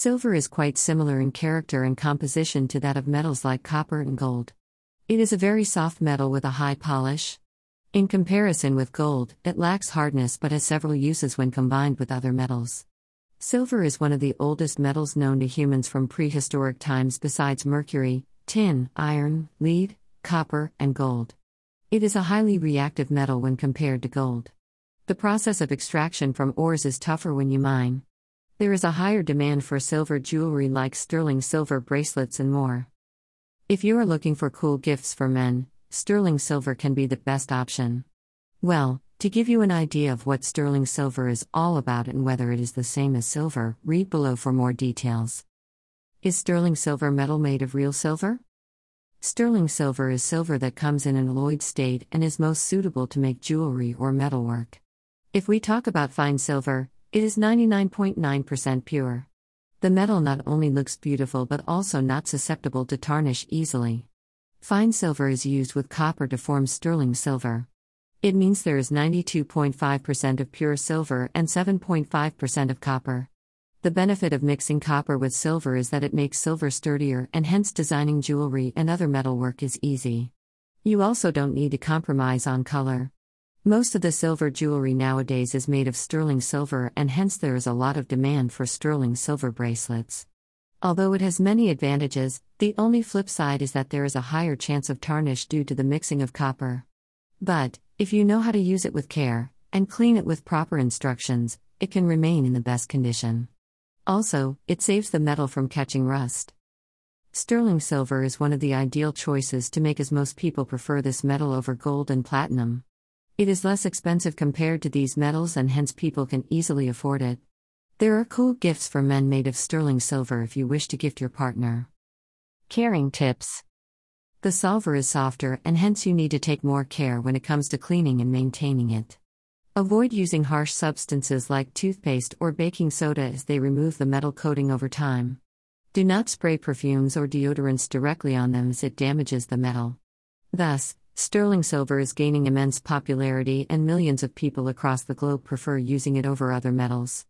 Silver is quite similar in character and composition to that of metals like copper and gold. It is a very soft metal with a high polish. In comparison with gold, it lacks hardness but has several uses when combined with other metals. Silver is one of the oldest metals known to humans from prehistoric times besides mercury, tin, iron, lead, copper, and gold. It is a highly reactive metal when compared to gold. The process of extraction from ores is tougher when you mine. There is a higher demand for silver jewelry like sterling silver bracelets and more. If you are looking for cool gifts for men, sterling silver can be the best option. Well, to give you an idea of what sterling silver is all about and whether it is the same as silver, read below for more details. Is sterling silver metal made of real silver? Sterling silver is silver that comes in an alloyed state and is most suitable to make jewelry or metalwork. If we talk about fine silver, it is 99.9% pure. The metal not only looks beautiful but also not susceptible to tarnish easily. Fine silver is used with copper to form sterling silver. It means there is 92.5% of pure silver and 7.5% of copper. The benefit of mixing copper with silver is that it makes silver sturdier and hence designing jewelry and other metalwork is easy. You also don't need to compromise on color. Most of the silver jewelry nowadays is made of sterling silver and hence there is a lot of demand for sterling silver bracelets. Although it has many advantages, the only flip side is that there is a higher chance of tarnish due to the mixing of copper. But, if you know how to use it with care, and clean it with proper instructions, it can remain in the best condition. Also, it saves the metal from catching rust. Sterling silver is one of the ideal choices to make as most people prefer this metal over gold and platinum. It is less expensive compared to these metals and hence people can easily afford it. There are cool gifts for men made of sterling silver if you wish to gift your partner. Caring tips The silver is softer and hence you need to take more care when it comes to cleaning and maintaining it. Avoid using harsh substances like toothpaste or baking soda as they remove the metal coating over time. Do not spray perfumes or deodorants directly on them as it damages the metal. Thus, sterling silver is gaining immense popularity and millions of people across the globe prefer using it over other metals.